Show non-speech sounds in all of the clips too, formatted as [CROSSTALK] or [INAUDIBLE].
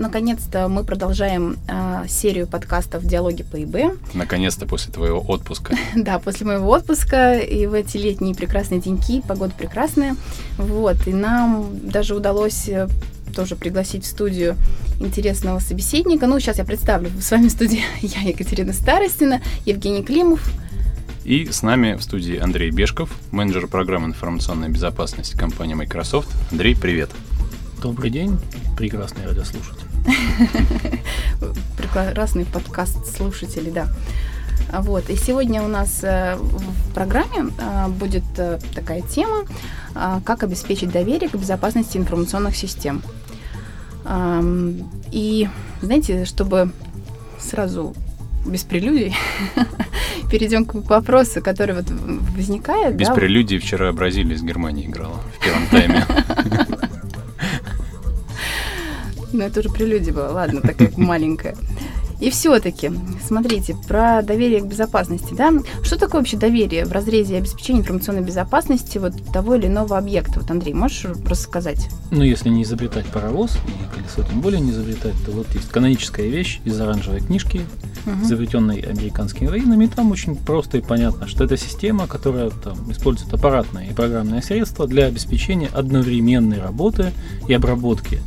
Наконец-то мы продолжаем э, серию подкастов «Диалоги по ИБ». Наконец-то после твоего отпуска. [LAUGHS] да, после моего отпуска и в эти летние прекрасные деньки, погода прекрасная. Вот, и нам даже удалось э, тоже пригласить в студию интересного собеседника. Ну, сейчас я представлю. С вами в студии [LAUGHS] я, Екатерина Старостина, Евгений Климов. И с нами в студии Андрей Бешков, менеджер программы информационной безопасности компании Microsoft. Андрей, привет. Добрый день, прекрасные радиослушатели. Прекрасный подкаст слушатели, да. Вот. И сегодня у нас э, в программе э, будет э, такая тема, как обеспечить доверие к безопасности информационных систем. И, знаете, чтобы сразу без прелюдий [LAUGHS] перейдем к вопросу, который вот возникает. Без да? прелюдий вчера Бразилия с Германией играла в первом тайме. [LAUGHS] Ну, это уже прелюдия была, ладно, такая маленькая. И все-таки, смотрите, про доверие к безопасности, да? Что такое вообще доверие в разрезе обеспечения информационной безопасности вот того или иного объекта? Вот, Андрей, можешь рассказать? Ну, если не изобретать паровоз, и колесо тем более не изобретать, то вот есть каноническая вещь из оранжевой книжки, угу. изобретенной американскими военными, и там очень просто и понятно, что это система, которая там, использует аппаратные и программные средства для обеспечения одновременной работы и обработки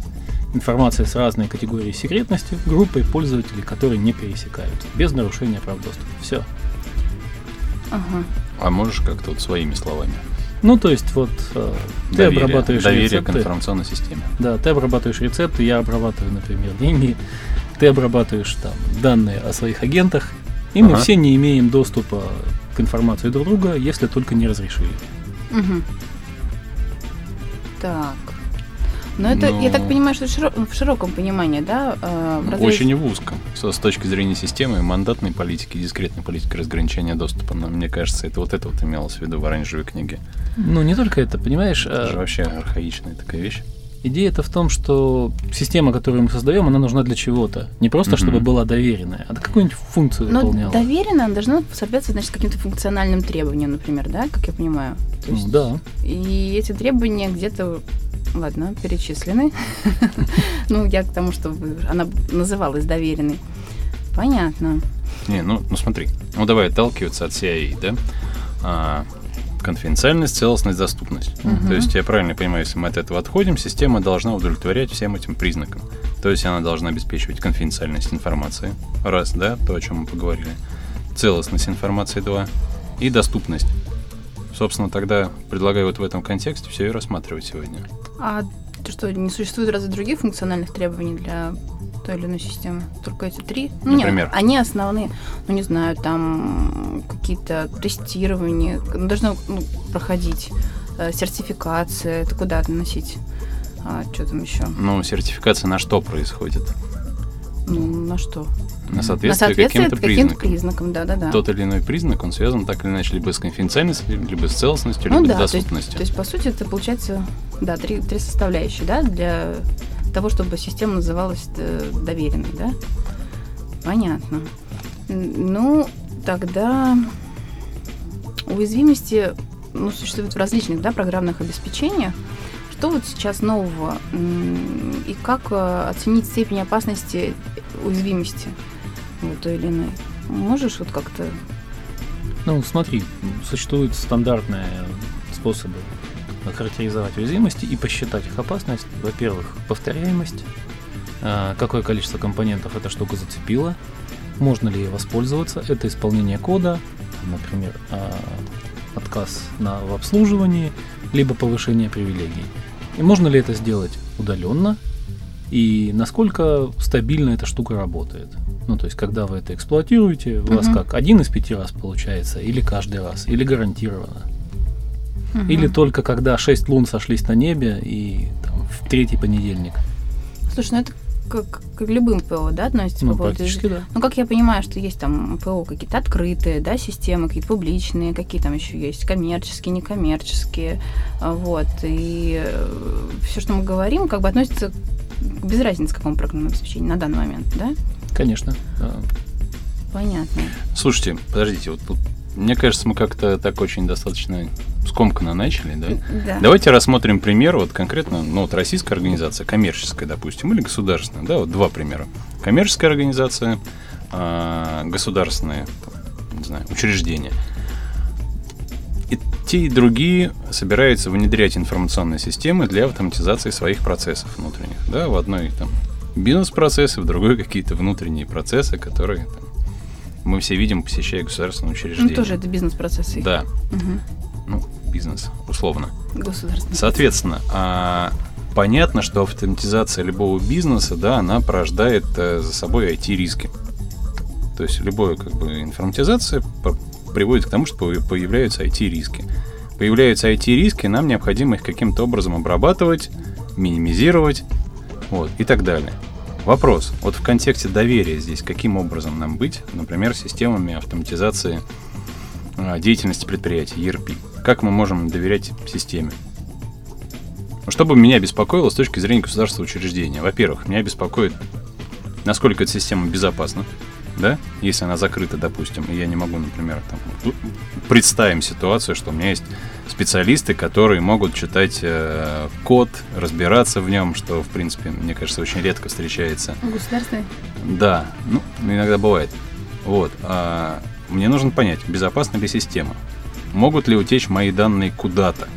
информация с разной категорией секретности группой пользователей, которые не пересекаются, без нарушения прав доступа. Все. Ага. А можешь как-то вот своими словами? Ну, то есть, вот э, доверие, ты обрабатываешь доверие рецепты. к информационной системе. Да, ты обрабатываешь рецепты, я обрабатываю, например, деньги, ты обрабатываешь там данные о своих агентах, и ага. мы все не имеем доступа к информации друг друга, если только не разрешили. Угу. Так. Но это, Но... я так понимаю, что в широком понимании, да? Э, разрез... Очень в узком. С, точки зрения системы мандатной политики, дискретной политики разграничения доступа. Но мне кажется, это вот это вот имелось в виду в оранжевой книге. Ну, не только это, понимаешь? Это а... же вообще архаичная такая вещь. Идея это в том, что система, которую мы создаем, она нужна для чего-то. Не просто, mm-hmm. чтобы была доверенная, а какую-нибудь функцию Но выполняла. доверенная должна соответствовать, значит, каким-то функциональным требованиям, например, да, как я понимаю. То есть, ну, да. И эти требования где-то ладно, перечислены. [LAUGHS] ну, я к тому, что она называлась доверенной. Понятно. Не, ну, ну смотри, ну давай отталкиваться от CIA, да? А, конфиденциальность, целостность, доступность. Угу. То есть, я правильно понимаю, если мы от этого отходим, система должна удовлетворять всем этим признакам. То есть, она должна обеспечивать конфиденциальность информации, раз, да, то, о чем мы поговорили. Целостность информации, два. И доступность. Собственно, тогда предлагаю вот в этом контексте все и рассматривать сегодня. А что, не существует разве других функциональных требований для той или иной системы? Только эти три? Ну, Например? Нет, они основные. Ну, не знаю, там какие-то тестирования, ну, должно ну, проходить э, сертификация, это куда относить? А, что там еще? Ну, сертификация на что происходит? Ну, на что? На соответствие, на соответствие каким-то каким признакам. признакам. Да, да, да. Тот или иной признак, он связан так или иначе либо с конфиденциальностью, либо с целостностью, ну, либо да, с доступностью. То есть, то есть, по сути, это получается, да, три, три составляющие, да, для того, чтобы система называлась э, доверенной, да? Понятно. Ну, тогда уязвимости ну, существуют в различных да, программных обеспечениях. Что вот сейчас нового и как э, оценить степень опасности уязвимости вот той или иной? Можешь вот как-то... Ну, смотри, существуют стандартные способы охарактеризовать уязвимости и посчитать их опасность. Во-первых, повторяемость, э, какое количество компонентов эта штука зацепила, можно ли ей воспользоваться, это исполнение кода, например, э, отказ на, в обслуживании, либо повышение привилегий. И можно ли это сделать удаленно? И насколько стабильно эта штука работает? Ну, то есть, когда вы это эксплуатируете, у вас как один из пяти раз получается, или каждый раз, или гарантированно. Угу. Или только когда шесть лун сошлись на небе и там, в третий понедельник. Слушай, ну это как к любым ПО, да, относится ну, по поводу... практически, да. Ну, как я понимаю, что есть там ПО какие-то открытые, да, системы, какие-то публичные, какие там еще есть, коммерческие, некоммерческие, а, вот, и э, все, что мы говорим, как бы относится без разницы, к какому программному обеспечению на данный момент, да? Конечно. Понятно. Слушайте, подождите, вот тут Мне кажется, мы как-то так очень достаточно скомканно начали, да? Да. Давайте рассмотрим пример, вот конкретно, ну вот российская организация, коммерческая, допустим, или государственная, да, вот два примера. Коммерческая организация, а, государственные, там, не знаю, учреждения. И те, и другие собираются внедрять информационные системы для автоматизации своих процессов внутренних, да, в одной там бизнес-процессы, в другой [LAUGHS] какие-то внутренние процессы, которые там, мы все видим, посещая государственные Ну, учреждения. тоже это бизнес-процессы. Да, Мгм. ну, бизнес, условно. Государственные. Соответственно, а, понятно, что автоматизация любого бизнеса, да, она порождает э, за собой IT-риски. То есть любая как бы информатизация приводит к тому, что появляются IT-риски. Появляются IT-риски, нам необходимо их каким-то образом обрабатывать, минимизировать, вот, и так далее. Вопрос. Вот в контексте доверия здесь каким образом нам быть, например, системами автоматизации а, деятельности предприятий, ERP? Как мы можем доверять системе? Ну, Что бы меня беспокоило с точки зрения государственного учреждения? Во-первых, меня беспокоит, насколько эта система безопасна, да, если она закрыта, допустим, и я не могу, например, там, представим ситуацию, что у меня есть специалисты, которые могут читать э, код, разбираться в нем, что, в принципе, мне кажется, очень редко встречается. Государственные. Да, ну, иногда бывает. Вот. а, мне нужно понять, безопасна ли система. Могут ли утечь мои данные куда-то?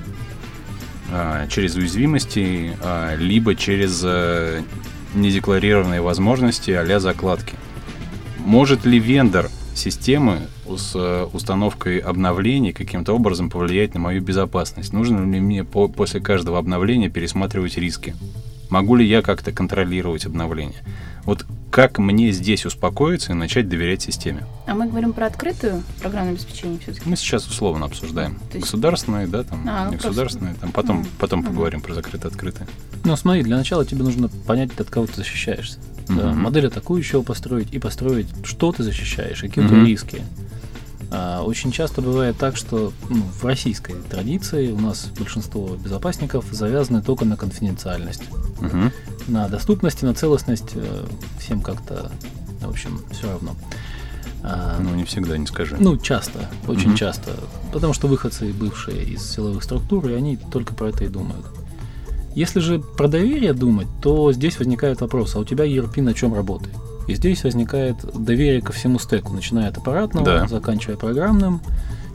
А, через уязвимости, а, либо через э, недекларированные возможности а закладки. Может ли вендор системы с э, установкой обновлений каким-то образом повлиять на мою безопасность? Нужно ли мне по- после каждого обновления пересматривать риски? Могу ли я как-то контролировать обновления? Вот как мне здесь успокоиться и начать доверять системе? А мы говорим про открытую программное обеспечение все-таки. Мы сейчас условно обсуждаем. То есть- Государственные, да, там, А, ну, не государственные, там потом, Мгм. потом Мгм. поговорим про закрытое-открытое. Ну, смотри, для начала тебе нужно понять, от кого ты защищаешься. Мгм. модель атакующего построить и построить, что ты защищаешь, какие у тебя риски. А, очень часто бывает так, что ну, в российской традиции у нас большинство безопасников завязаны только на конфиденциальность, Мгм. на доступность и на целостность э, всем как-то, в общем, все равно. А, Ну, не всегда, не скажи. ну, часто, очень Мгм. часто. Потому что выходцы бывшие из силовых структур, и они только про это и думают. Если же про доверие думать, то здесь возникает вопрос, а у тебя ERP на чем работает? И здесь возникает доверие ко всему стеку, начиная от аппаратного, Да. заканчивая программным,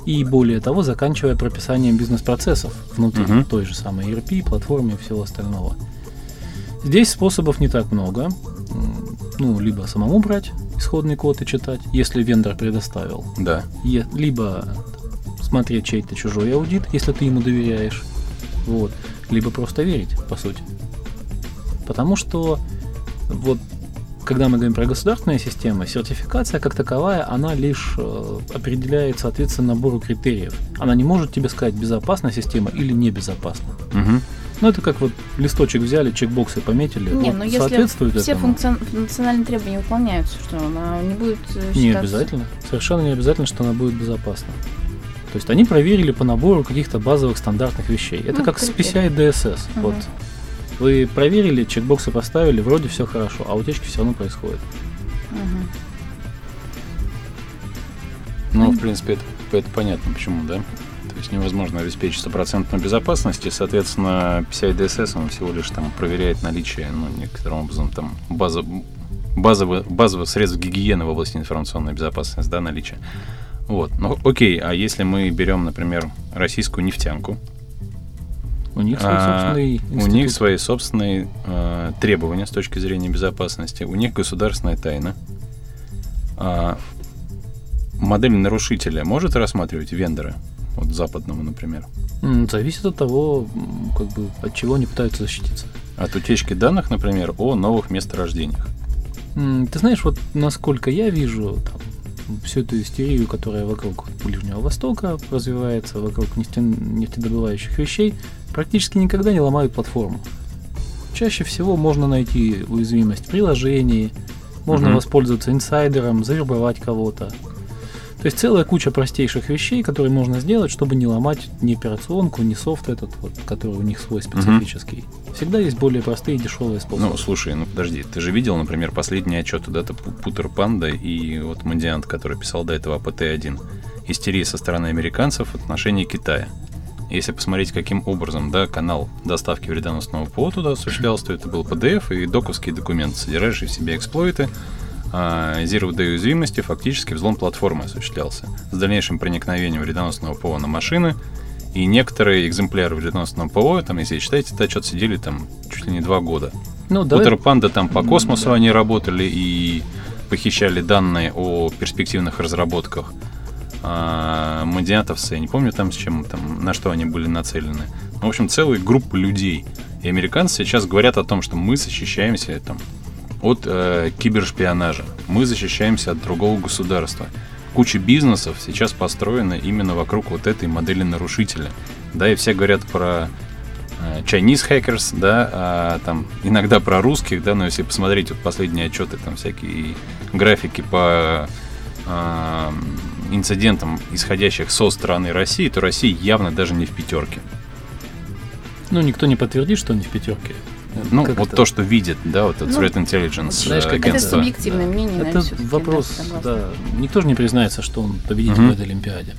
и более того, заканчивая прописанием бизнес-процессов внутри Мгм. той же самой ERP, платформы и всего остального. Здесь способов не так много. Ну, либо самому брать исходный код и читать, если вендор предоставил, Да. Е- либо смотреть чей-то чужой аудит, если ты ему доверяешь, вот, либо просто верить, по сути. Потому что вот когда мы говорим про государственные системы, сертификация как таковая, она лишь э, определяет, соответственно, набору критериев. Она не может тебе сказать, безопасна система или небезопасна. Мгм. Ну, это как вот листочек взяли, чекбоксы пометили. Не, вот ну если соответствует все этому? функцион- функциональные требования выполняются, что она не будет э, Не считаться- обязательно. Совершенно не обязательно, что она будет безопасна. То есть они проверили по набору каких-то базовых стандартных вещей. Это Ну, как с. PCI DSS. Мгм. Вот. Вы проверили, чекбоксы поставили, вроде все хорошо, а утечки все равно происходят. Мгм. Ну, в принципе, это, это понятно, почему, да? То есть невозможно обеспечить стопроцентную безопасность, и, соответственно, PCI DSS, он всего лишь там проверяет наличие, ну, некоторым образом, там, база, базовых, базовых средств гигиены в области информационной безопасности, да, наличие. Вот, ну, окей, а если мы берем, например, российскую нефтянку, У них свой а, собственный у них свои собственные э, требования с точки зрения безопасности, у них государственная тайна. А, модель нарушителя может рассматривать вендора, вот западного, например, Зависит от того, как бы, от чего они пытаются защититься. от утечки данных, например, о новых месторождениях. Ты знаешь, вот насколько я вижу там, всю эту истерию, которая вокруг Ближнего Востока развивается, вокруг нефте- нефтедобывающих вещей, практически никогда не ломают платформу. Чаще всего можно найти уязвимость в приложении, можно Мгм. воспользоваться инсайдером, завербовать кого-то. То есть целая куча простейших вещей, которые можно сделать, чтобы не ломать ни операционку, ни софт этот, вот, который у них свой специфический. Всегда есть более простые и дешевые способы. Ну, слушай, ну подожди, ты же видел, например, последние отчеты, да, Путер Панда и вот Мандиант, который писал до этого АПТ-1. истерия со стороны американцев в отношении Китая. Если посмотреть, каким образом да, канал доставки вредоносного ПО туда осуществлялся, то это был PDF и доковский документ, содержащий в себе эксплойты, Zero Day уязвимости фактически взлом платформы осуществлялся с дальнейшим проникновением вредоносного ПО на машины, и некоторые экземпляры вредоносного ПО, там, если считаете, это отчет сидели там чуть ли не два года. Ну. Утро Панда там по космосу да. они работали и похищали данные о перспективных разработках а, мадиатовцы, я не помню там с чем, там, на что они были нацелены. Ну, в общем, целая группа людей. И американцы сейчас говорят о том, что мы защищаемся там, от э, кибершпионажа, мы защищаемся от другого государства. Куча бизнесов сейчас построена именно вокруг вот этой модели нарушителя. Да, и все говорят про э, Chinese hackers, да, а, там иногда про русских, да, но если посмотреть вот последние отчеты, там всякие графики по э, инцидентам, исходящих со стороны России, то Россия явно даже не в пятерке. Ну, никто не подтвердит, что они в пятерке. Ну, как вот это? то, что видит, да, вот этот ну, Threat Intelligence. Знаешь, как это субъективное да. мнение, Это наверное, вопрос, да, да. Никто же не признается, что он победитель uh-huh. в этой Олимпиаде.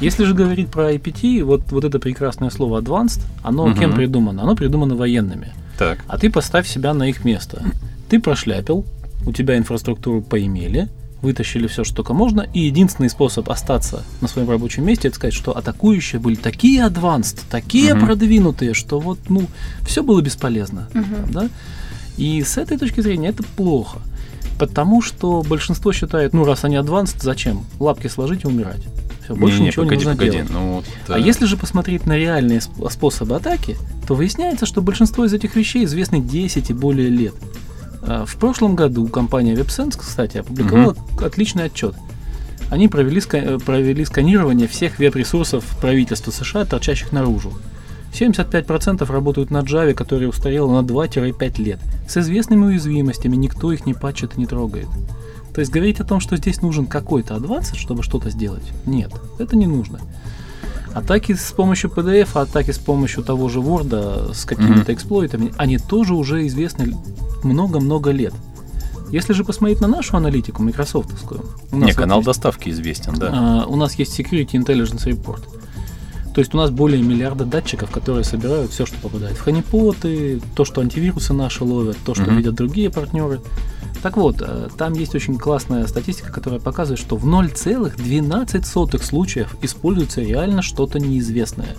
Если же говорить про IPT, вот, вот это прекрасное слово advanced, оно uh-huh. кем придумано? Оно придумано военными. Так. А ты поставь себя на их место. Ты прошляпил, у тебя инфраструктуру поимели, вытащили все, что только можно, и единственный способ остаться на своем рабочем месте, это сказать, что атакующие были такие advanced, такие uh-huh. продвинутые, что вот, ну, все было бесполезно, uh-huh. да? И с этой точки зрения это плохо, потому что большинство считает, ну, раз они advanced, зачем? Лапки сложить и умирать. Все, больше не, ничего не, погоди, не нужно погоди. делать. Ну, вот, а если же посмотреть на реальные способы атаки, то выясняется, что большинство из этих вещей известны 10 и более лет. А, в прошлом году компания WebSense, кстати, опубликовала угу. отличный отчет. Они провели, ска- провели сканирование всех веб-ресурсов правительства США, торчащих наружу. 75% работают на Java, которая устарела на 2-5 лет. С известными уязвимостями никто их не патчит и не трогает. То есть говорить о том, что здесь нужен какой-то адванс, чтобы что-то сделать, нет, это не нужно. Атаки с помощью PDF, атаки с помощью того же Word с какими-то mm-hmm. эксплойтами, они тоже уже известны много-много лет. Если же посмотреть на нашу аналитику, майкрософтовскую... У нас Не, канал есть, доставки известен, да. А, у нас есть Security Intelligence Report. То есть у нас более миллиарда датчиков, которые собирают все, что попадает в ханипоты, то, что антивирусы наши ловят, то, что mm-hmm. видят другие партнеры. Так вот, э, там есть очень классная статистика, которая показывает, что в 0,12 случаев используется реально что-то неизвестное.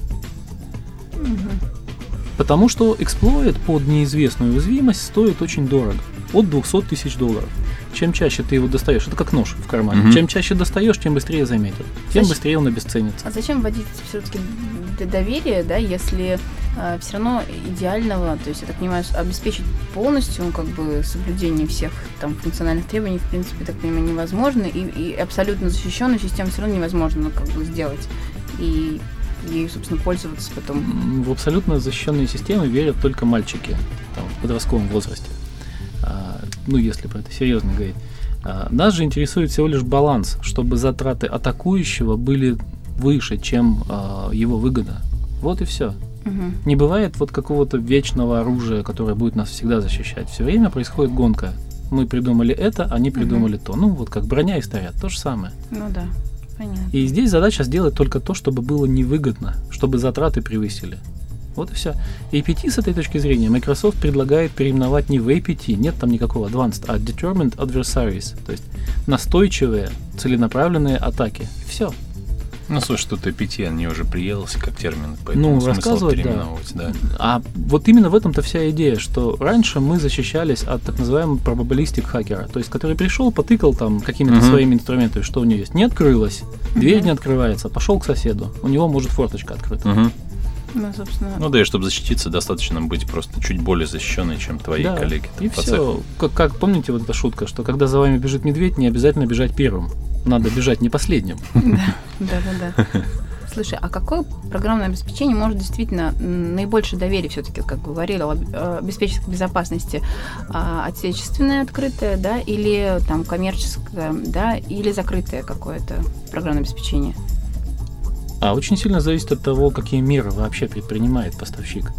Mm-hmm. Потому что эксплойт под неизвестную уязвимость стоит очень дорого. От 200 тысяч долларов. Чем чаще ты его достаешь, это как нож в кармане. Угу. Чем чаще достаешь, тем быстрее заметят. Тем зачем? быстрее он обесценится. А зачем вводить все-таки доверие, да, если э, все равно идеального, то есть, я так понимаю, обеспечить полностью ну, как бы соблюдение всех там функциональных требований, в принципе, так понимаю, невозможно, и, и абсолютно защищенную систему все равно невозможно ну, как бы сделать. И ею, собственно, пользоваться потом? В абсолютно защищенные системы верят только мальчики там, в подростковом возрасте. Ну, если про это серьезно говорить. А, нас же интересует всего лишь баланс, чтобы затраты атакующего были выше, чем а, его выгода. Вот и все. Угу. Не бывает вот какого-то вечного оружия, которое будет нас всегда защищать. Все время происходит гонка. Мы придумали это, они придумали угу. то. Ну, вот как броня и снаряд, то же самое. Ну да. Понятно. И здесь задача сделать только то, чтобы было невыгодно, чтобы затраты превысили. Вот и все. APT с этой точки зрения Microsoft предлагает переименовать не в APT, нет там никакого advanced, а Determined Adversaries, то есть настойчивые, целенаправленные атаки. Все. Ну, слушай, тут APT, они уже приелся как термин, поэтому ну, рассказывать, да. да. А вот именно в этом-то вся идея, что раньше мы защищались от так называемого probabilistic хакера, то есть который пришел, потыкал там какими-то uh-huh. своими инструментами, что у него есть, не открылось, дверь не открывается, пошел к соседу, у него может форточка открыта. Uh-huh. Ну, собственно. Ну да, и чтобы защититься, достаточно быть просто чуть более защищенной, чем твои да, коллеги. и все. Как, как помните вот эта шутка, что когда за вами бежит медведь, не обязательно бежать первым надо бежать не последним. [LAUGHS] Да, да, да. Слушай, а какое программное обеспечение может действительно наибольшее доверие все-таки, как говорили, э, обеспечить безопасности а, отечественное открытое, да, или там коммерческое, да, или закрытое какое-то программное обеспечение? А очень сильно зависит от того, какие меры вообще предпринимает поставщик.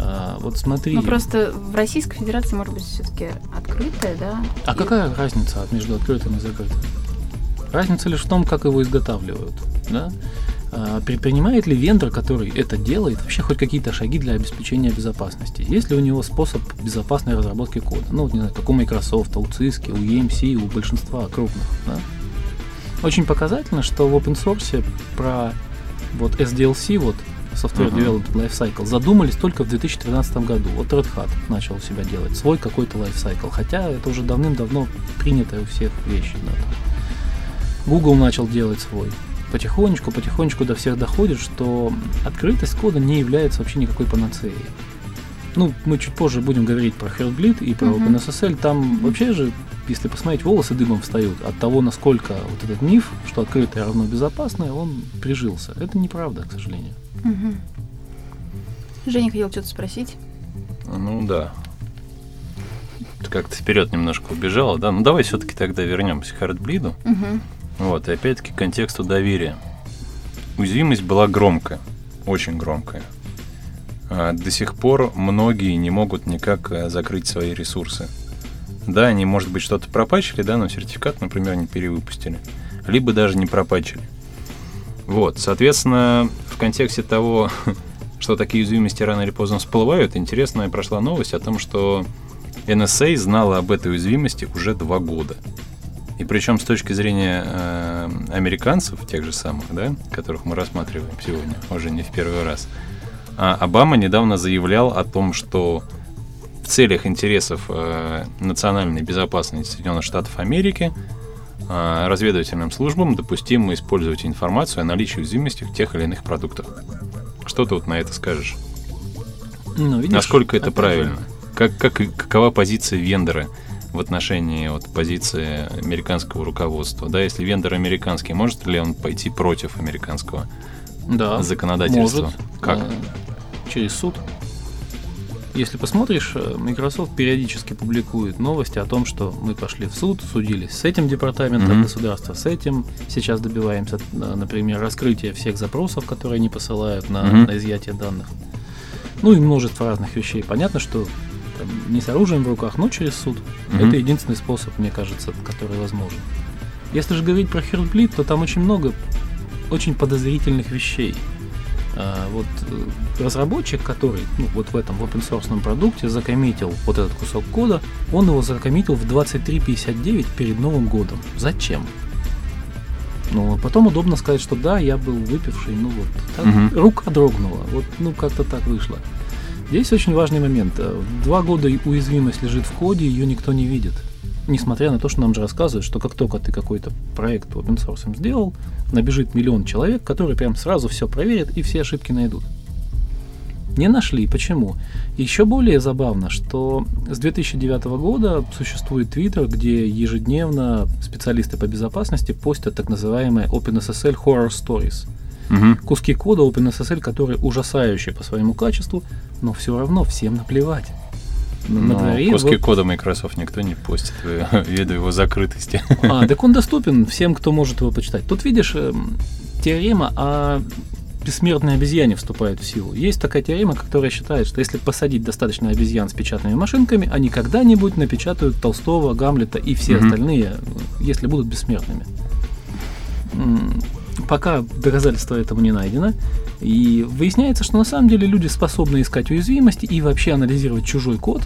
А, вот смотри. Ну просто в Российской Федерации может быть все-таки открытое, да? А и... какая разница между открытым и закрытым? Разница лишь в том, как его изготавливают. Да? А, предпринимает ли вендор, который это делает, вообще хоть какие-то шаги для обеспечения безопасности? Есть ли у него способ безопасной разработки кода? Ну, вот, не знаю, как у Microsoft, у Cisco, у EMC, у большинства крупных. Да? Очень показательно, что в open source про вот SDLC, вот Software uh-huh. Development Lifecycle, задумались только в 2013 году. Вот Red Hat начал у себя делать свой какой-то lifecycle, хотя это уже давным-давно принятая у всех вещь. Да, Google начал делать свой потихонечку, потихонечку до всех доходит, что открытость кода не является вообще никакой панацеей. Ну, мы чуть позже будем говорить про Heartbleed и про uh-huh. OpenSSL. Там вообще же, если посмотреть, волосы дымом встают от того, насколько вот этот миф, что открытое равно безопасное, он прижился. Это неправда, к сожалению. Uh-huh. Женя хотел что-то спросить. Ну да. Ты как-то вперед немножко убежала, да? Ну давай все-таки тогда вернемся к Heartbleed. Uh-huh. Вот, и опять-таки к контексту доверия. Уязвимость была громкая, очень громкая. А до сих пор многие не могут никак э, закрыть свои ресурсы. Да, они, может быть, что-то пропачили, да, но сертификат, например, не перевыпустили. Либо даже не пропачили. Вот, соответственно, в контексте того, [LAUGHS] что такие уязвимости рано или поздно всплывают, интересная прошла новость о том, что NSA знала об этой уязвимости уже два года. И причем с точки зрения э, американцев, тех же самых, да, которых мы рассматриваем сегодня, уже не в первый раз, а Обама недавно заявлял о том, что в целях интересов э, национальной безопасности Соединенных Штатов Америки э, разведывательным службам допустимо использовать информацию о наличии уязвимости в тех или иных продуктах. Что ты вот на это скажешь? Ну, видишь, Насколько это правильно? Же. Как, как, какова позиция вендора? в отношении вот, позиции американского руководства. Да, если вендор американский, может ли он пойти против американского да, законодательства? Может. Как? А, через суд. Если посмотришь, э, Microsoft периодически публикует новости о том, что мы пошли в суд, судились с этим департаментом mm-hmm. государства, с этим. Сейчас добиваемся, э, например, раскрытия всех запросов, которые они посылают на, mm-hmm. на изъятие данных. Ну и множество разных вещей. Понятно, что там, не с оружием в руках, но через суд. Mm-hmm. Это единственный способ, мне кажется, который возможен. Если же говорить про Heartbleed, то там очень много очень подозрительных вещей. А, вот э, разработчик, который ну, вот в этом в open source продукте закоммитил вот этот кусок кода, он его закоммитил в 23.59 перед Новым годом. Зачем? Ну, а потом удобно сказать, что да, я был выпивший, ну вот, так, угу. рука дрогнула, вот, ну как-то так вышло. Здесь очень важный момент. Э, два года уязвимость лежит в коде, ее никто не видит. Несмотря на то, что нам же рассказывают, что как только ты какой-то проект open source сделал, набежит миллион человек, которые прям сразу все проверят и все ошибки найдут. Не нашли. Почему? Еще более забавно, что с 2009 года существует Twitter, где ежедневно специалисты по безопасности постят так называемые OpenSSL Horror Stories – Угу. Куски кода OpenSSL, которые ужасающие по своему качеству, но все равно всем наплевать. На но дворе куски вот... кода Microsoft никто не постит, [LAUGHS] ввиду его закрытости. А, [LAUGHS] так он доступен всем, кто может его почитать. Тут видишь, эм, теорема о бессмертной обезьяне вступает в силу. Есть такая теорема, которая считает, что если посадить достаточно обезьян с печатными машинками, они когда-нибудь напечатают Толстого, Гамлета и все mm-hmm. остальные, если будут бессмертными. Пока доказательства этому не найдено. И выясняется, что на самом деле люди способны искать уязвимости и вообще анализировать чужой код.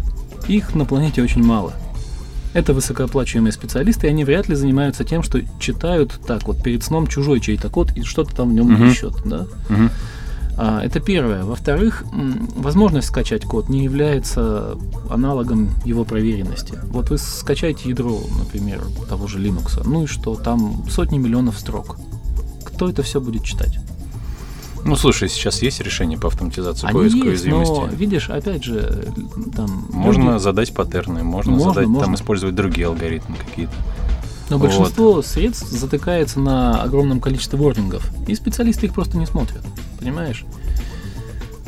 Их на планете очень мало. Это высокооплачиваемые специалисты, и они вряд ли занимаются тем, что читают так вот перед сном чужой чей-то код и что-то там в нем uh-huh. ищут. Да? Uh-huh. А, это первое. Во-вторых, возможность скачать код не является аналогом его проверенности. Вот вы скачаете ядро, например, того же Linux, ну и что, там сотни миллионов строк кто это все будет читать? Ну, слушай, сейчас есть решение по автоматизации Они поиска есть, уязвимости. Но, видишь, опять же, там... Можно люди... задать паттерны, можно, можно задать, можно. там использовать другие алгоритмы какие-то. Но вот. большинство средств затыкается на огромном количестве ворнингов, и специалисты их просто не смотрят, понимаешь?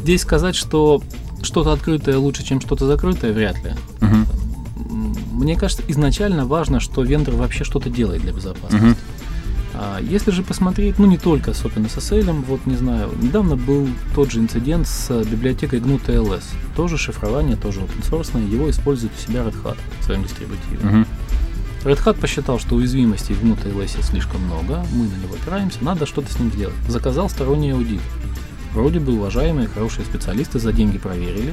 Здесь сказать, что что-то открытое лучше, чем что-то закрытое, вряд ли. Угу. Мне кажется, изначально важно, что вендор вообще что-то делает для безопасности. Угу. А если же посмотреть, ну не только с OpenSSL, вот не знаю, недавно был тот же инцидент с библиотекой GNU TLS. Тоже шифрование, тоже open source, его использует у себя Red Hat в своем дистрибутиве. Угу. Red Hat посчитал, что уязвимостей в LS слишком много, мы на него опираемся, надо что-то с ним сделать. Заказал сторонний аудит. Вроде бы уважаемые, хорошие специалисты за деньги проверили,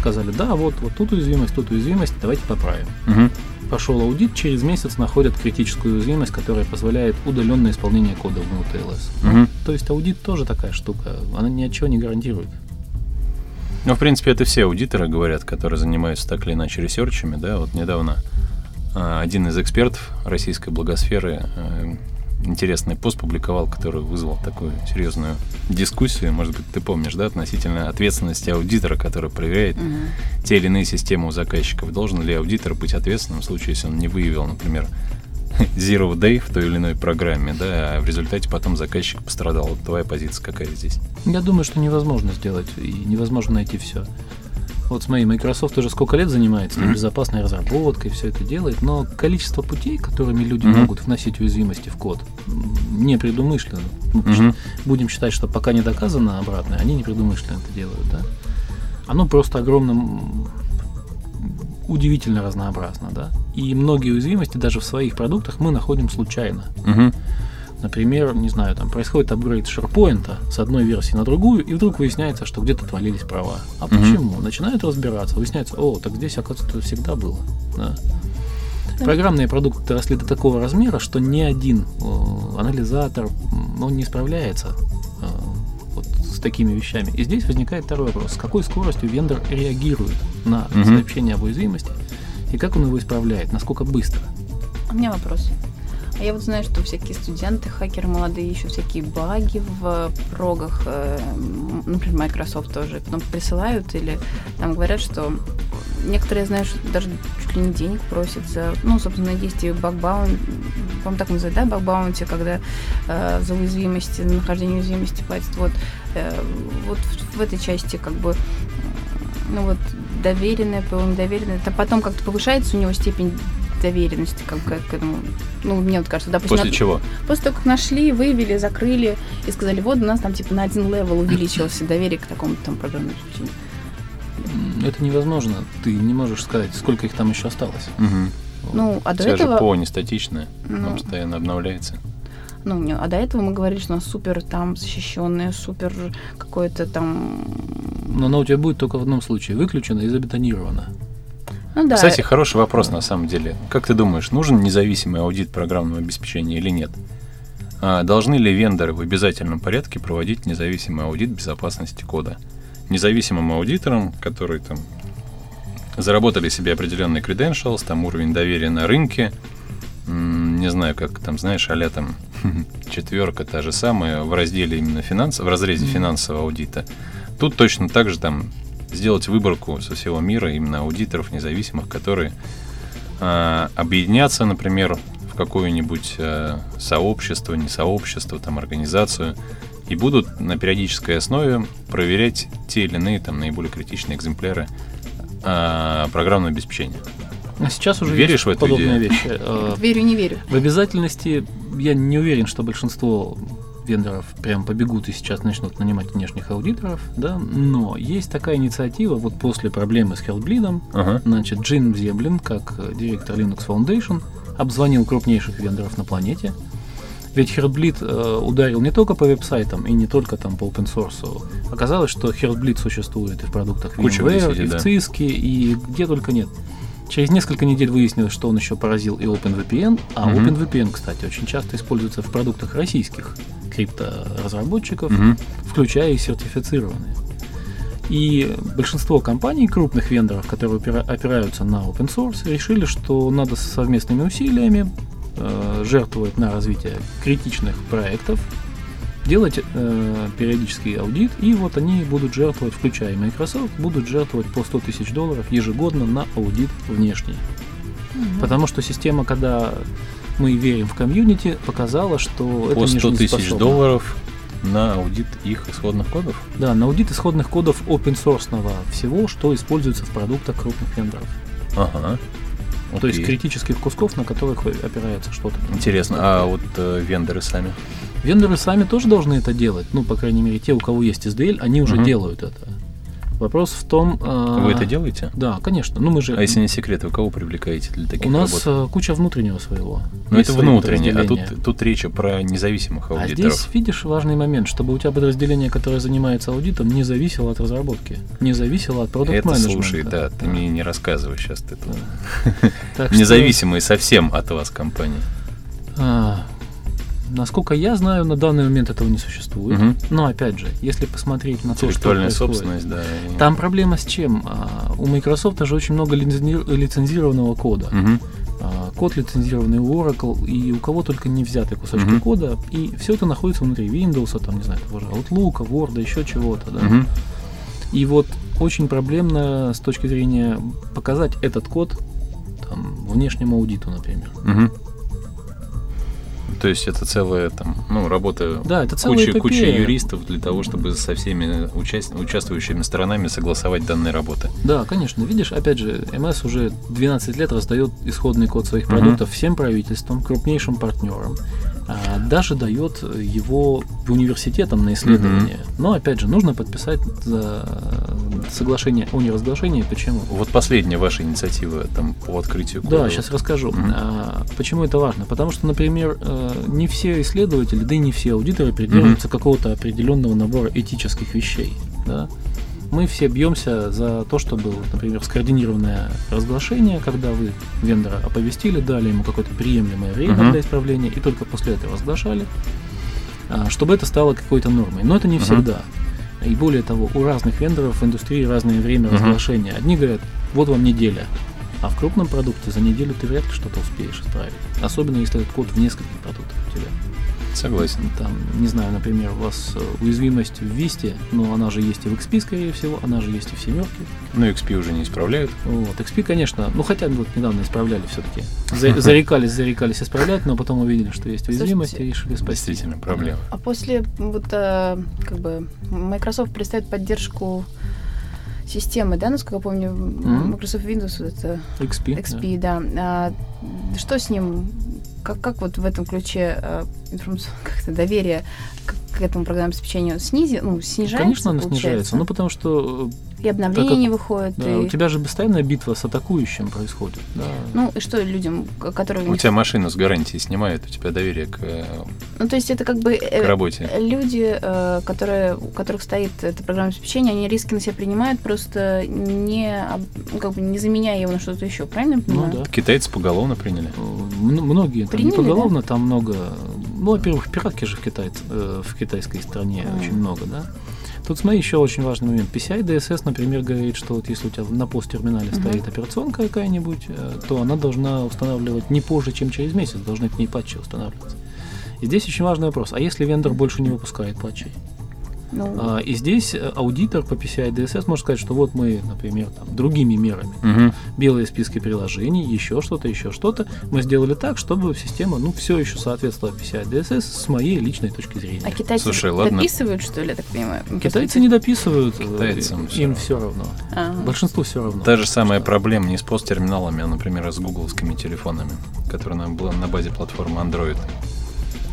сказали, да, вот, вот тут уязвимость, тут уязвимость, давайте поправим. Мгм. Пошел аудит, через месяц находят критическую уязвимость, которая позволяет удаленное исполнение кода в LS. Мгм. То есть аудит тоже такая штука, она ни от чего не гарантирует. Ну, в принципе, это все аудиторы говорят, которые занимаются так или иначе ресерчами, да, вот недавно а, один из экспертов российской благосферы э, интересный пост публиковал, который вызвал такую серьезную дискуссию, может быть, ты помнишь, да, относительно ответственности аудитора, который проверяет Мгм. те или иные системы у заказчиков. Должен ли аудитор быть ответственным в случае, если он не выявил, например, [LAUGHS] zero day в той или иной программе, да, а в результате потом заказчик пострадал. Вот твоя позиция какая здесь? Я думаю, что невозможно сделать и невозможно найти все. Вот смотри, Microsoft уже сколько лет занимается там, безопасной разработкой, все это делает, но количество путей, которыми люди Мгм. могут вносить уязвимости в код, не предумышленно. Мгм. Будем считать, что пока не доказано обратное, они не предумышленно это делают, да. Оно просто огромно м, удивительно разнообразно, да. И многие уязвимости даже в своих продуктах мы находим случайно. Мгм. Например, не знаю, там происходит апгрейд SharePoint с одной версии на другую, и вдруг выясняется, что где-то отвалились права. А Мгм. почему? Начинают разбираться, выясняется, о, так здесь, оказывается, это всегда было. Да. Да. Программные продукты росли до такого размера, что ни один э, анализатор он не справляется э, вот с такими вещами. И здесь возникает второй вопрос. С какой скоростью вендор реагирует на сообщение об уязвимости, и как он его исправляет, насколько быстро? У меня вопрос. Я вот знаю, что всякие студенты, хакеры молодые ищут всякие баги в прогах, э, например, Microsoft тоже, потом присылают или там говорят, что некоторые, знаешь, даже чуть ли не денег просят за, ну, собственно, есть и багбаунти, по-моему, так называют, да, багбаунти, когда э, за уязвимости, за нахождение уязвимости платят. Вот, э, вот в, в этой части как бы, ну вот, доверенное, ПО, недоверенное, это потом как-то повышается у него степень доверенности как бы к этому. Ну, мне вот кажется, допустим, После на- чего? после того, как нашли, выявили, закрыли и сказали, вот у нас там типа на один level увеличилось доверие к такому-то там программному обеспечению. Это невозможно. Ты не можешь сказать, сколько их там еще осталось. Мгм. Ну, а до Вся же этого... ПО не статичная, Ну. она постоянно обновляется. Ну, а до этого мы говорили, что у нас супер там защищенное, супер какое-то там... Но оно у тебя будет только в одном случае. Выключено и забетонировано. Ну да, Кстати, хороший вопрос на самом деле. Как ты думаешь, нужен независимый аудит программного обеспечения или нет? А должны ли вендоры в обязательном порядке проводить независимый аудит безопасности кода? Независимым аудиторам, которые там заработали себе определенный credentials, там уровень доверия на рынке, не знаю, как там, знаешь, а там [LAUGHS] четверка та же самая в разделе именно финансов, в разрезе финансового аудита. Тут точно так же там сделать выборку со всего мира именно аудиторов независимых, которые а, объединятся, например, в какое-нибудь а, сообщество, не сообщество, там организацию, и будут на периодической основе проверять те или иные там наиболее критичные экземпляры а, программного обеспечения. А сейчас уже Веришь есть в эту подобные идею? вещи. Э, верю, не верю. В обязательности я не уверен, что большинство вендоров прям побегут и сейчас начнут нанимать внешних аудиторов, да, но есть такая инициатива, вот после проблемы с Heartbleed, Ага. значит, Джин Зеблин, как э, директор Linux Foundation, обзвонил крупнейших вендоров на планете, ведь Heartbleed э, ударил не только по веб-сайтам и не только там по open source. Оказалось, что Heartbleed существует и в продуктах Куча VMware, и в да. Cisco, и где только нет. Через несколько недель выяснилось, что он еще поразил и OpenVPN, а Мгм. OpenVPN, кстати, очень часто используется в продуктах российских крипторазработчиков, Мгм. включая и сертифицированные. И большинство компаний, крупных вендоров, которые опира- опираются на open source, решили, что надо совместными усилиями э, жертвовать на развитие критичных проектов, делать э, периодический аудит, и вот они будут жертвовать, включая Microsoft, будут жертвовать по 100 тысяч долларов ежегодно на аудит внешний. Потому что система, когда мы верим в комьюнити, показала, что это По 100 тысяч долларов на аудит их исходных кодов. Да, на аудит исходных кодов open source всего, что используется в продуктах крупных вендоров. Ага. То есть критических кусков, на которых опирается что-то. Интересно, а вот э, вендоры сами? Вендоры сами тоже должны это делать. Ну, по крайней мере, те, у кого есть SDL, они уже Мгм. делают это. Вопрос в том... а, Вы это делаете? Да, конечно. Ну, мы же... А если не секрет, вы кого привлекаете для таких У нас работ? а, куча внутреннего своего. Ну, Есть это внутреннее, а тут, тут речь про независимых А аудиторов. здесь, видишь, важный момент, чтобы у тебя подразделение, которое занимается аудитом, не зависело от разработки, не зависело от продукт это слушай, да, ты мне не рассказывай сейчас ты [LAUGHS] что, Независимые совсем от вас компании. а, насколько я знаю, на данный момент этого не существует. Мгм. Но опять же, если посмотреть на то, что происходит, собственность, да. и- Там проблема с чем? А, У Microsoft же очень много лицензи- лицензированного кода. А, Код лицензированный у Oracle, и у кого только не взяты кусочки Мгм. кода, и все это находится внутри Windows, там, не знаю, того же Outlook, Word, еще чего-то, да. Мгм. И вот очень проблемно с точки зрения показать этот код там, внешнему аудиту, например. Мгм. То есть это целая там, ну, работа Да, это куча, эпопея. куча юристов для того, чтобы со всеми участ- участвующими сторонами согласовать данные работы. Да, конечно. Видишь, опять же, МС уже 12 лет раздает исходный код своих продуктов всем правительствам, крупнейшим партнерам. А, даже дает его университетам на исследование. Но, опять же, нужно подписать соглашение о неразглашении. Почему? Вот последняя ваша инициатива там по открытию кода. Да, сейчас расскажу. Мгм. А, почему это важно? Потому что, например, э, не все исследователи, да и не все аудиторы придерживаются какого-то определенного набора этических вещей. Да? Мы все бьемся за то, чтобы, например, скоординированное разглашение, когда вы вендора оповестили, дали ему какое-то приемлемое время Мгм. для исправления, и только после этого разглашали, а, чтобы это стало какой-то нормой. Но это не Мгм. всегда. И более того, у разных вендоров в индустрии разное время Мгм. разглашения. Одни говорят, вот вам неделя, а в крупном продукте за неделю ты вряд ли что-то успеешь исправить. Особенно если этот код в нескольких продуктах у тебя. Согласен. Там, не знаю, например, у вас э, уязвимость в Висте, но она же есть и в XP, скорее всего, она же есть и в семерке. Ну, XP уже не исправляют. Вот, XP, конечно, ну хотя вот недавно исправляли все-таки. зарекались, зарекались исправлять, но потом увидели, что есть уязвимость и решили спасти. Действительно, проблема. А после вот э, как бы Microsoft представит поддержку системы, да, насколько я помню. Microsoft Windows вот это XP. да. XP, да. А, что с ним? Как, как вот в этом ключе э, [LAUGHS] как-то доверие к, к этому программному обеспечению снизит, ну, снижается? Конечно, она получается? снижается. Ну, потому что и обновления как- не выходят. да, и... у тебя же постоянная битва с атакующим происходит. Да. Ну, и что людям, которые... У не- тебя машину с гарантией снимают, у тебя доверие к, Ну, то есть это как бы... э, к работе. Люди, э, которые, у которых стоит это программное обеспечение, они риски на себя принимают, просто не, ну, как бы не заменяя его на что-то еще, правильно я понимаю? Ну да. Китайцы поголовно приняли. Э, м- Многие там не Приняли, поголовно, там много. Ну, во-первых, пиратки же в, Китай, в китайской стране Мгм. очень много, да. Тут смотри, еще очень важный момент. PCI DSS, например, говорит, что вот если у тебя на посттерминале Мгм. стоит операционка какая-нибудь, э, то она должна устанавливать не позже, чем через месяц, должны к ней патчи устанавливаться. И здесь очень важный вопрос. А если вендор больше не выпускает патчей? Ну, А, и здесь э, аудитор по PCI DSS может сказать, что вот мы, например, там, другими мерами Мгм. белые списки приложений, еще что-то, еще что-то. Мы сделали так, чтобы система, ну, все еще соответствовала PCI DSS с моей личной точки зрения. а китайцы Слушай, ладно. дописывают, что ли, я так понимаю? Китайцы не дописывают, э, Китайцам им равно. все равно. Ага. Большинству все равно. Та же самая проблема не с посттерминалами, а, например, с гугловскими телефонами, которые на, на базе платформы Android.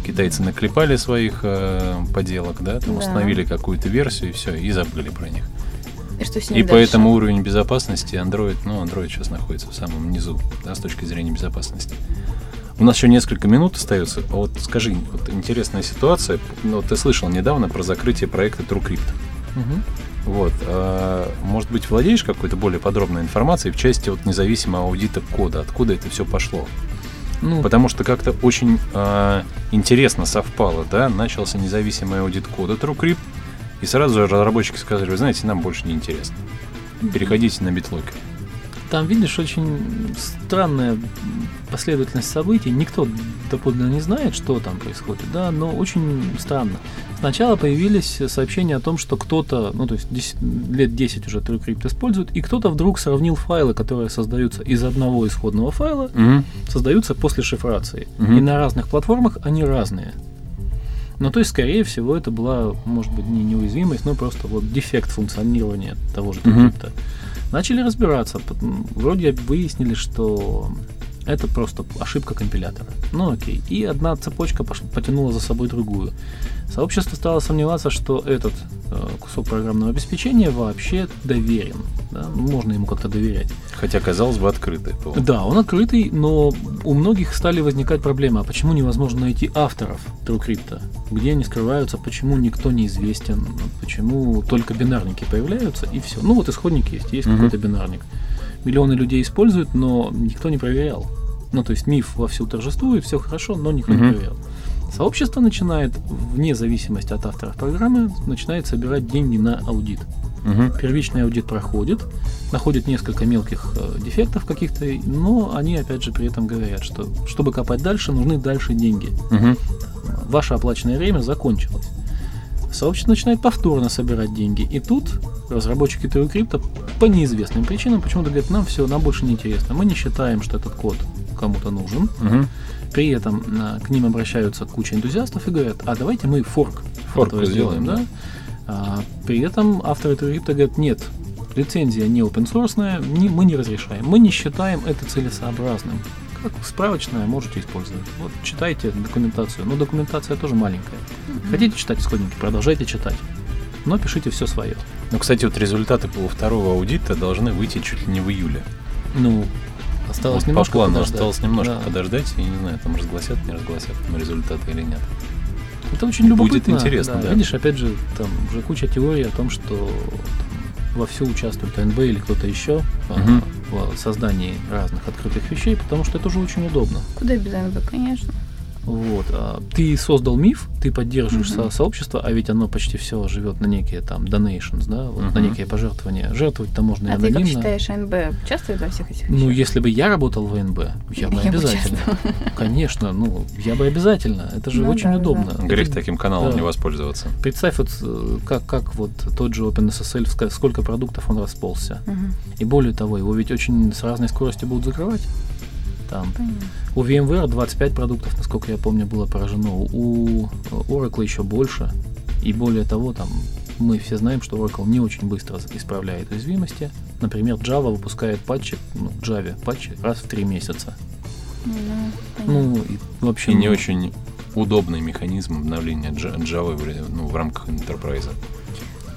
Китайцы наклепали своих э, поделок, да, там Да. установили какую-то версию и все, и забыли про них. И что с И ними дальше? поэтому уровень безопасности Android, ну, Android сейчас находится в самом низу, да, с точки зрения безопасности. У нас еще несколько минут остается. А вот скажи, вот интересная ситуация. Ну, ты слышал недавно про закрытие проекта TrueCrypt. Мгм. Вот. а, может быть, владеешь какой-то более подробной информацией в части вот независимого аудита кода, откуда это все пошло? Ну, Потому что как-то очень а, интересно совпало, да, начался независимый аудит кода TrueCrypt, и сразу же разработчики сказали, вы знаете, нам больше не интересно. Переходите на BitLocker. Там, видишь, очень странная последовательность событий. Никто доподлинно не знает, что там происходит, да, но очень странно. Сначала появились сообщения о том, что кто-то, ну, то есть 10 лет 10 уже TrueCrypt использует, и кто-то вдруг сравнил файлы, которые создаются из одного исходного файла, создаются после шифрации. Мгм. И на разных платформах они разные. Ну, то есть, скорее всего, это была, может быть, не неуязвимость, но просто вот дефект функционирования того же. TrueCrypt. Начали разбираться. Вроде выяснили, что Это просто ошибка компилятора. Ну окей. И одна цепочка потянула за собой другую. Сообщество стало сомневаться, что этот э, кусок программного обеспечения вообще доверен. Да? Можно ему как-то доверять. Хотя, казалось бы, открытый. ПО. Да, он открытый, но у многих стали возникать проблемы. А почему невозможно найти авторов TrueCrypt? Где они скрываются? Почему никто не известен? Почему только бинарники появляются и все? Ну вот исходник есть, есть Мгм. какой-то бинарник. Миллионы людей используют, но никто не проверял. Ну то есть миф вовсю торжествует, все хорошо, но никто не Мгм. проверял. Сообщество начинает, вне зависимости от авторов программы, начинает собирать деньги на аудит. Мгм. Первичный аудит проходит, находит несколько мелких э, дефектов каких-то, но они опять же при этом говорят, что чтобы копать дальше, нужны дальше деньги. Мгм. Ваше оплаченное время закончилось. Сообщество начинает повторно собирать деньги. И тут разработчики TrueCrypt по неизвестным причинам почему-то говорят, нам все, нам больше не интересно. Мы не считаем, что этот код кому-то нужен. Мгм. При этом а, к ним обращаются куча энтузиастов и говорят, а давайте мы форк Форк этого сделаем, сделаем, да? А, при этом авторы TrueCrypt говорят, нет, лицензия не open source, мы не разрешаем, мы не считаем это целесообразным. Как справочная можете использовать. Вот читайте документацию, но документация тоже маленькая. Хотите читать исходники, продолжайте читать. Но пишите все свое. Ну, кстати, вот результаты по второго аудита должны выйти чуть ли не в июле. Ну, осталось Вот немножко по плану подождать. осталось немножко Да. подождать. Я не знаю, там разгласят, не разгласят там результаты или нет. Это очень любопытно. Будет интересно, да. Видишь, опять же, там уже куча теорий о том, что там, во все участвует АНБ или кто-то еще Мгм. В создании разных открытых вещей, потому что это уже очень удобно. Куда без НБ, конечно. Вот. а ты создал миф, ты поддерживаешь со- сообщество, а ведь оно почти все живет на некие там donations, да, вот, на Мгм. некие пожертвования. Жертвовать-то можно и А ты как анонимно. считаешь, АНБ участвует во всех этих Ну, если бы я работал в ВНБ, я бы Я бы обязательно. Конечно, ну, я бы обязательно. Это же Ну очень да, удобно. да. Грех таким каналом да. не воспользоваться. Представь, вот э, как, как вот тот же OpenSSL, сколько продуктов он расползся. Мгм. И более того, его ведь очень с разной скоростью будут закрывать. Там. Понятно. У VMware 25 продуктов, насколько я помню, было поражено. У Oracle еще больше. И более того, там мы все знаем, что Oracle не очень быстро исправляет уязвимости. Например, Java выпускает патчи, ну, Java патчи раз в три месяца. Ну, понятно. Ну, и вообще... И не ну, очень удобный механизм обновления Java в, ну, в рамках enterprise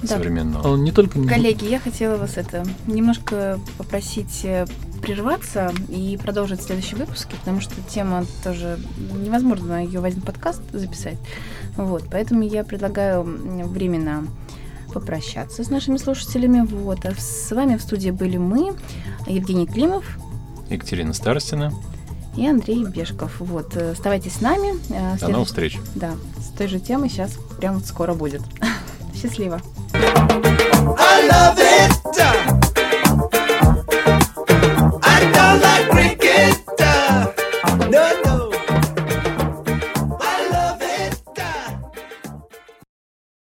Да. современного. Он не только... не- Коллеги, я хотела вас это немножко попросить э, прерваться и продолжить в следующем выпуске, потому что тема тоже невозможно ее в один подкаст записать. Вот, поэтому я предлагаю временно попрощаться с нашими слушателями. Вот, а с вами в студии были мы, Евгений Климов Екатерина Старостина. и Андрей Бешков. Вот, э, оставайтесь с нами. Э, До следующ- новых встреч. Да, с той же темой сейчас прям скоро будет. [LAUGHS] Счастливо. I love it.